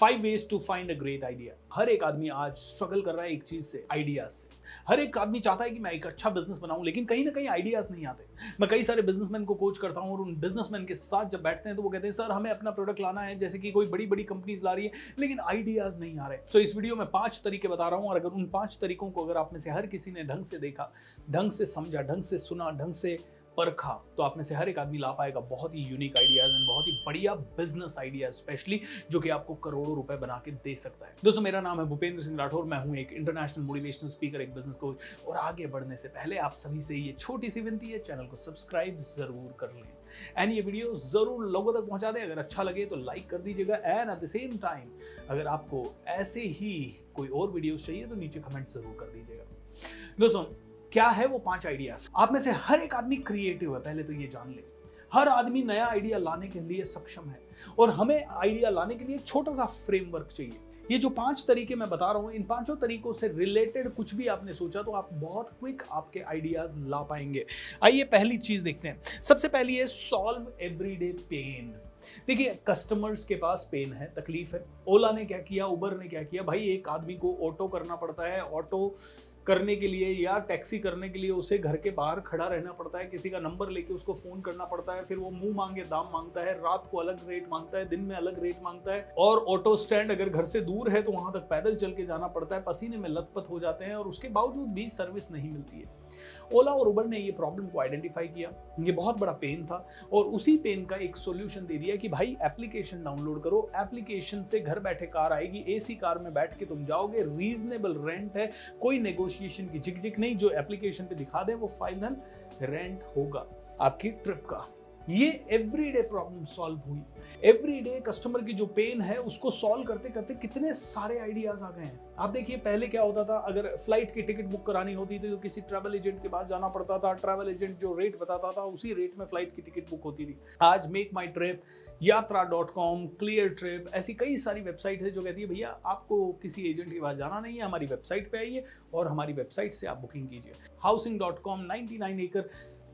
Five ways to find a great idea हर एक आदमी आज स्ट्रगल कर रहा है एक चीज़ से आइडियाज़ से। हर एक आदमी चाहता है कि मैं एक अच्छा बिज़नेस बनाऊँ लेकिन कहीं ना कहीं आइडियाज़ नहीं आते। मैं कई सारे बिजनेसमैन को कोच करता हूँ और उन बिजनेसमैन के साथ जब बैठते हैं तो वो कहते हैं सर हमें अपना प्रोडक्ट लाना है जैसे कि कोई बड़ी बड़ी कंपनीज़ ला रही है। लेकिन आइडियाज़ नहीं आ रहे। सो so, इस वीडियो में पाँच तरीके बता रहा हूँ और अगर उन पाँच तरीकों को अगर आप में से हर किसी ने ढंग से देखा ढंग से समझा ढंग से सुना ढंग से परखा तो आप में से हर एक आदमी ला पाएगा बहुत ही यूनिक आइडियाज़ एंड बहुत ही बढ़िया बिज़नेस आइडिया स्पेशली जो कि आपको करोड़ों रुपए बना के दे सकता है। दोस्तों, मेरा नाम है भूपेंद्र सिंह राठौर, मैं हूँ एक इंटरनेशनल मोटिवेशनल स्पीकर एक बिज़नेस कोच और आगे बढ़ने से पहले आप सभी से ये छोटी सी विनती है चैनल को सब्सक्राइब ज़रूर कर लें। एंड ये वीडियो ज़रूर लोगों तक पहुँचा दें, अगर अच्छा लगे तो लाइक कर दीजिएगा and at the same time अगर आपको ऐसे ही कोई और वीडियो चाहिए तो नीचे कमेंट ज़रूर कर दीजिएगा। दोस्तों क्या है वो पाँच आइडियाज़ आप में से हर एक आदमी क्रिएटिव है, पहले तो ये जान ले। हर आदमी नया आइडिया लाने के लिए सक्षम है और हमें आइडिया लाने के लिए छोटा सा फ्रेमवर्क चाहिए। ये जो पाँच तरीके मैं बता रहा हूँ, इन पाँचों तरीकों से रिलेटेड कुछ भी आपने सोचा तो आप बहुत क्विक आपके आइडियाज़ ला पाएँगे। आइए पहली चीज़ देखते हैं। सबसे पहली है सॉल्व एवरीडे पेन देखिए कस्टमर्स के पास पेन है, तकलीफ़ है। ओला ने क्या किया उबर ने क्या किया? भाई, एक आदमी को ऑटो करना पड़ता है। ऑटो करने के लिए या टैक्सी करने के लिए उसे घर के बाहर खड़ा रहना पड़ता है। किसी का नंबर लेके उसको फ़ोन करना पड़ता है। फिर वो मुँह मांगे, दाम माँगता है। रात को अलग रेट माँगता है, दिन में अलग रेट माँगता है। और ऑटो स्टैंड अगर घर से दूर है तो वहाँ तक पैदल चल के जाना पड़ता है। पसीने में लथपथ हो जाते हैं और उसके बावजूद भी सर्विस नहीं मिलती है। ओला और उबर ने ये प्रॉब्लम को आइडेंटिफाई किया। ये बहुत बड़ा पेन था और उसी पेन का एक सोल्यूशन दे दिया कि भाई एप्लीकेशन डाउनलोड करो। एप्लीकेशन से घर बैठे कार आएगी एसी कार में बैठ के तुम जाओगे। रीजनेबल रेंट है। कोई नेगोशिएशन की झिकझिक नहीं। जो एप्लीकेशन पे दिखा दें, वो फाइनल रेंट होगा आपकी ट्रिप का। ये एवरीडे प्रॉब्लम सॉल्व हुई। एवरीडे कस्टमर की जो पेन है, उसको सॉल्व करते करते कितने सारे आइडियाज़ आ गए हैं। आप देखिए, पहले क्या होता था, अगर फ़्लाइट की टिकट बुक करानी होती थी तो किसी ट्रैवल एजेंट के पास जाना पड़ता था। ट्रैवल एजेंट जो रेट बताता था, उसी रेट में फ़्लाइट की टिकट बुक होती थी। आज make my trip Yatra dot com clear trip ऐसी कई सारी वेबसाइट है जो कहती है, भैया, आपको किसी एजेंट के पास जाना नहीं है, हमारी वेबसाइट पे आइए और हमारी वेबसाइट से आप बुकिंग कीजिए। Housing dot com ninety nine एकड़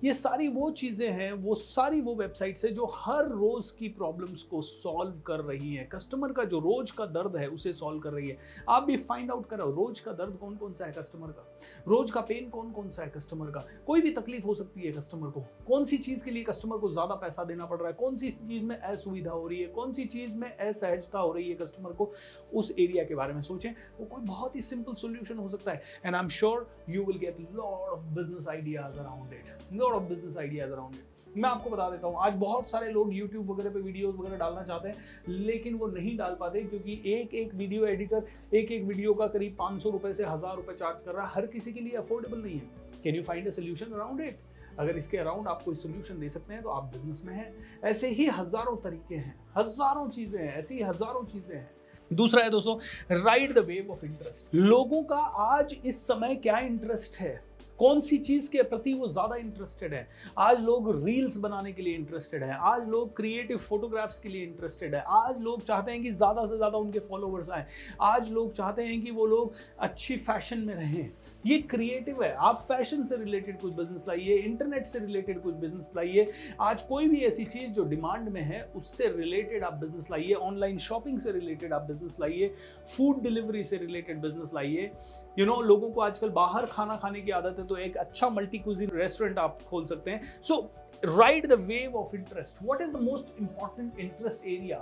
ये सारी वो चीज़ें हैं, वो सारी वो वेबसाइट्स है जो हर रोज़ की प्रॉब्लम्स को सॉल्व कर रही हैं। कस्टमर का जो रोज का दर्द है, उसे सॉल्व कर रही है। आप भी फाइंड आउट करो रोज का दर्द कौन कौन सा है कस्टमर का? रोज का पेन कौन कौन सा है कस्टमर का? कोई भी तकलीफ़ हो सकती है कस्टमर को। कौन सी चीज़ के लिए कस्टमर को ज़्यादा पैसा देना पड़ रहा है? कौन सी चीज़ में असुविधा हो रही है? कौन सी चीज़ में असहजता हो रही है कस्टमर को? उस एरिया के बारे में सोचें। वो कोई बहुत ही सिंपल सोल्यूशन हो सकता है। And I am sure you will get lot of business ideas around it of business ideas around it मैं आपको बता देता हूँ, आज बहुत सारे लोग YouTube वगैरह पे वीडियोस वगैरह डालना चाहते हैं, लेकिन वो नहीं डाल पाते क्योंकि एक एक वीडियो एडिटर एक एक वीडियो का करीब पाँच सौ रुपए से हज़ार रुपए चार्ज कर रहा है। हर किसी के लिए अफोर्डेबल नहीं है। Can you find a solution around it अगर इसके अराउंड आप कोई सोल्यूशन दे सकते हैं तो आप बिज़नेस में हैं। ऐसे ही हज़ारों तरीके हैं, हज़ारों चीज़ें हैं, ऐसी हज़ारों चीज़ें हैं। दूसरा है दोस्तों ride the wave of interest लोगों का आज इस समय क्या इंटरेस्ट है? कौन सी चीज़ के प्रति वो ज़्यादा इंटरेस्टेड है? आज लोग रील्स बनाने के लिए इंटरेस्टेड है। आज लोग क्रिएटिव फोटोग्राफ्स के लिए इंटरेस्टेड है। आज लोग चाहते हैं कि ज़्यादा से ज़्यादा उनके फॉलोवर्स आए। आज लोग चाहते हैं कि वो लोग अच्छी फ़ैशन में रहें। ये क्रिएटिव है। आप फ़ैशन से रिलेटेड कुछ बिज़नेस लाइए इंटरनेट से रिलेटेड कुछ बिज़नेस लाइए। आज कोई भी ऐसी चीज़ जो डिमांड में है, उससे रिलेटेड आप बिज़नेस लाइए। ऑनलाइन शॉपिंग से रिलेटेड आप बिज़नेस लाइए। फ़ूड डिलीवरी से रिलेटेड बिज़नेस लाइए। यू नो लोगों को आजकल बाहर खाना खाने की आदत है तो एक अच्छा मल्टी कुजिन रेस्टोरेंट आप खोल सकते हैं। So ride the wave of interest what is the most important interest area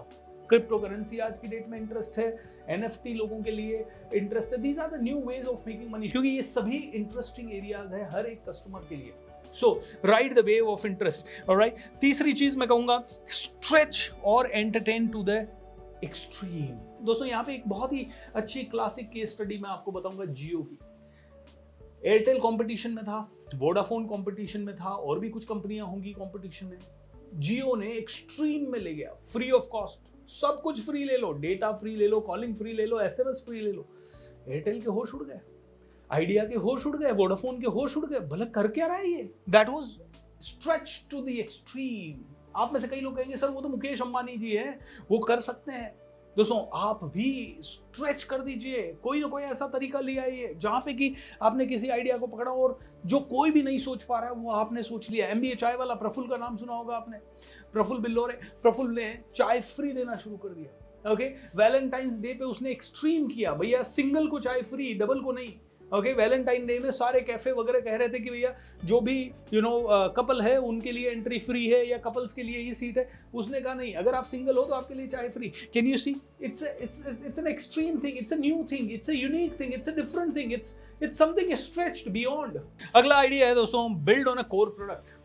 crypto currency आज की डेट में इंटरेस्ट है एनएफटी लोगों के लिए इंटरेस्ट है। These are the new ways of making money क्योंकि ये सभी इंटरेस्टिंग एरियाज़ है हर एक कस्टमर के लिए। So ride the wave of interest right तीसरी चीज़ मैं कहूँगा स्ट्रेच और एंटरटेन टू द एक्सट्रीम दोस्तों, यहाँ पे एक बहुत ही अच्छी क्लासिक केस स्टडी मैं आपको बताऊँगा जियो की। एयरटेल कंपटीशन में था वोडाफोन कंपटीशन में था, और भी कुछ कंपनियाँ होंगी कंपटीशन में। जियो ने एक्सट्रीम में ले गया फ्री ऑफ़ कॉस्ट सब कुछ फ्री ले लो डेटा फ्री ले लो कॉलिंग फ्री ले लो एसएमएस फ्री ले लो। एयरटेल के होश उड़ गए आइडिया के होश उड़ गए वोडाफोन के होश उड़ गए। भले कर क्या रहा है ये? That was stretch to the extreme आप में से कई लोग कहेंगे, सर, वो तो मुकेश अंबानी जी हैं, वो कर सकते हैं। दोस्तों, आप भी स्ट्रेच कर दीजिए। कोई ना कोई ऐसा तरीका ले आइए, जहाँ पे कि आपने किसी आइडिया को पकड़ा और जो कोई भी नहीं सोच पा रहा है, वो आपने सोच लिया एम बी चाय वाला प्रफुल का नाम सुना होगा आपने। प्रफुल बिल्लोरे, प्रफुल ने चाय फ्री देना शुरू कर दिया। ओके वैलेंटाइंस डे पे उसने एक्सट्रीम किया। भैया सिंगल को चाय फ्री डबल को नहीं। ओके वैलेंटाइन डे में सारे कैफ़े वगैरह कह रहे थे कि भैया, जो भी यू नो कपल है, उनके लिए एंट्री फ्री है या कपल्स के लिए ही सीट है, उसने कहा नहीं, अगर आप सिंगल हो तो आपके लिए चाय free can you see it's it's it's an extreme thing it's a new thing it's a unique thing it's a different thing it's it's something stretched beyond अगला आइडिया है दोस्तों build on a core product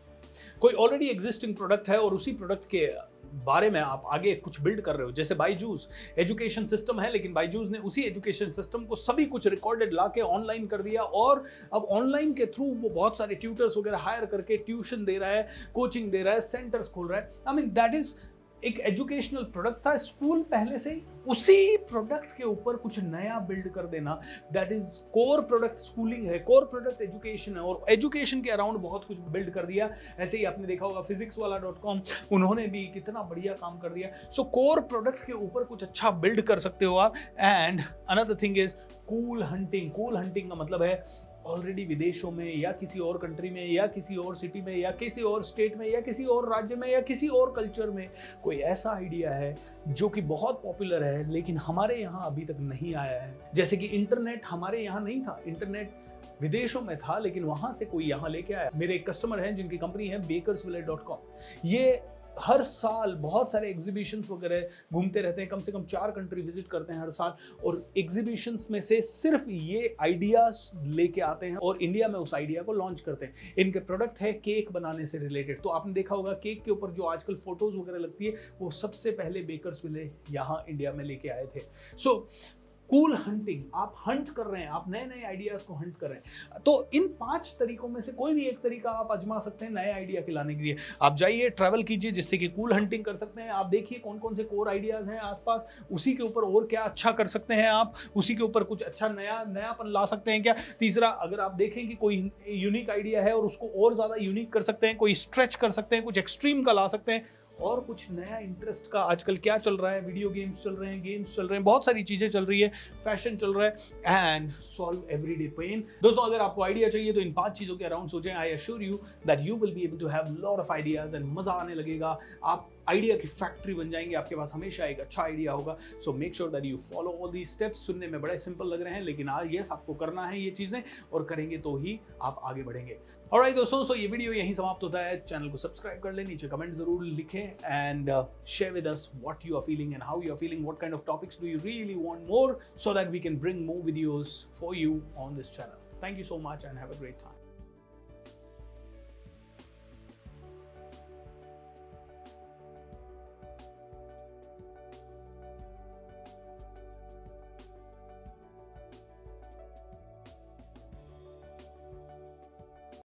कोई already existing product है और उसी product के बारे में आप आगे कुछ बिल्ड कर रहे हो। जैसे बाईजूस एजुकेशन सिस्टम है, लेकिन बाईजूस ने उसी एजुकेशन सिस्टम को सभी कुछ रिकॉर्डेड ला के ऑनलाइन कर दिया और अब ऑनलाइन के थ्रू वो बहुत सारे ट्यूटर्स वगैरह हायर करके ट्यूशन दे रहा है कोचिंग दे रहा है सेंटर्स खोल रहा है। आई मीन दैट इज़ एक एजुकेशनल प्रोडक्ट था स्कूल पहले से ही उसी प्रोडक्ट के ऊपर कुछ नया बिल्ड कर देना। That is core product schooling है कोर प्रोडक्ट एजुकेशन है, और एजुकेशन के अराउंड बहुत कुछ बिल्ड कर दिया। ऐसे ही आपने देखा होगा फिजिक्स वाला डॉट कॉम उन्होंने भी कितना बढ़िया काम कर दिया। सो कोर प्रोडक्ट के ऊपर कुछ अच्छा बिल्ड कर सकते हो आप। And another thing is cool hunting cool hunting का मतलब है ऑलरेडी विदेशों में, या किसी और कंट्री में, या किसी और सिटी में, या किसी और स्टेट में, या किसी और राज्य में, या किसी और कल्चर में कोई ऐसा आइडिया है जो कि बहुत पॉपुलर है, लेकिन हमारे यहाँ अभी तक नहीं आया है। जैसे कि इंटरनेट हमारे यहाँ नहीं था। इंटरनेट विदेशों में था, लेकिन वहाँ से कोई यहाँ लेके आया। मेरे एक कस्टमर हैं जिनकी कंपनी है बेकर्स ये हर साल बहुत सारे एग्जीबिशन वगैरह घूमते रहते हैं। कम से कम चार कंट्री विज़िट करते हैं हर साल। और एग्जीबिशन में से सिर्फ़ ये आइडियाज़ लेके आते हैं और इंडिया में उस आइडिया को लॉन्च करते हैं। इनके प्रोडक्ट है केक बनाने से रिलेटेड तो आपने देखा होगा केक के ऊपर जो आजकल फ़ोटोज़ वगैरह लगती है वो सबसे पहले बेकर्स विले यहाँ इंडिया में लेके आए थे। सो so, कूल हंटिंग, आप हंट कर रहे हैं, आप नए नए आइडियाज़ को हंट कर रहे हैं। तो इन पाँच तरीकों में से कोई भी एक तरीका आप आजमा सकते हैं नए आइडिया के लाने के लिए। आप जाइए ट्रैवल कीजिए, जिससे कि कूल हंटिंग कर सकते हैं। आप देखिए कौन कौन से कोर आइडियाज़ हैं आसपास। उसी के ऊपर और क्या अच्छा कर सकते हैं आप। उसी के ऊपर कुछ अच्छा नया, नयापन ला सकते हैं क्या? तीसरा, अगर आप देखें कि कोई यूनिक आइडिया है और उसको और ज़्यादा यूनिक कर सकते हैं, कोई स्ट्रेच कर सकते हैं, कुछ एक्सट्रीम का ला सकते हैं और कुछ नया इंटरेस्ट का आजकल क्या चल रहा है? वीडियो गेम्स चल रहे हैं गेम्स चल रहे हैं, बहुत सारी चीज़ें चल रही है फ़ैशन चल रहा है and solve every day pain दोस्तों, अगर आपको आइडिया चाहिए तो इन पाँच चीज़ों के अराउंड सोचें. I assure you that you will be able to have lot of ideas and मज़ा आने लगेगा. आप आइडिया की फैक्ट्री बन जाएँगे आपके पास हमेशा एक अच्छा आइडिया होगा। So make sure that you follow all the steps सुनने में बड़े सिंपल लग रहे हैं लेकिन आज यस आपको करना है ये चीज़ें और करेंगे तो ही आप आगे बढ़ेंगे। और right, दोस्तों सो ये वीडियो यहीं समाप्त होता है। चैनल को सब्सक्राइब कर ले नीचे कमेंट ज़रूर लिखें and share with us what you are feeling and how you are feeling what kind of topics do you really want more so that we can bring more videos for you on this channel thank you so much and have a great time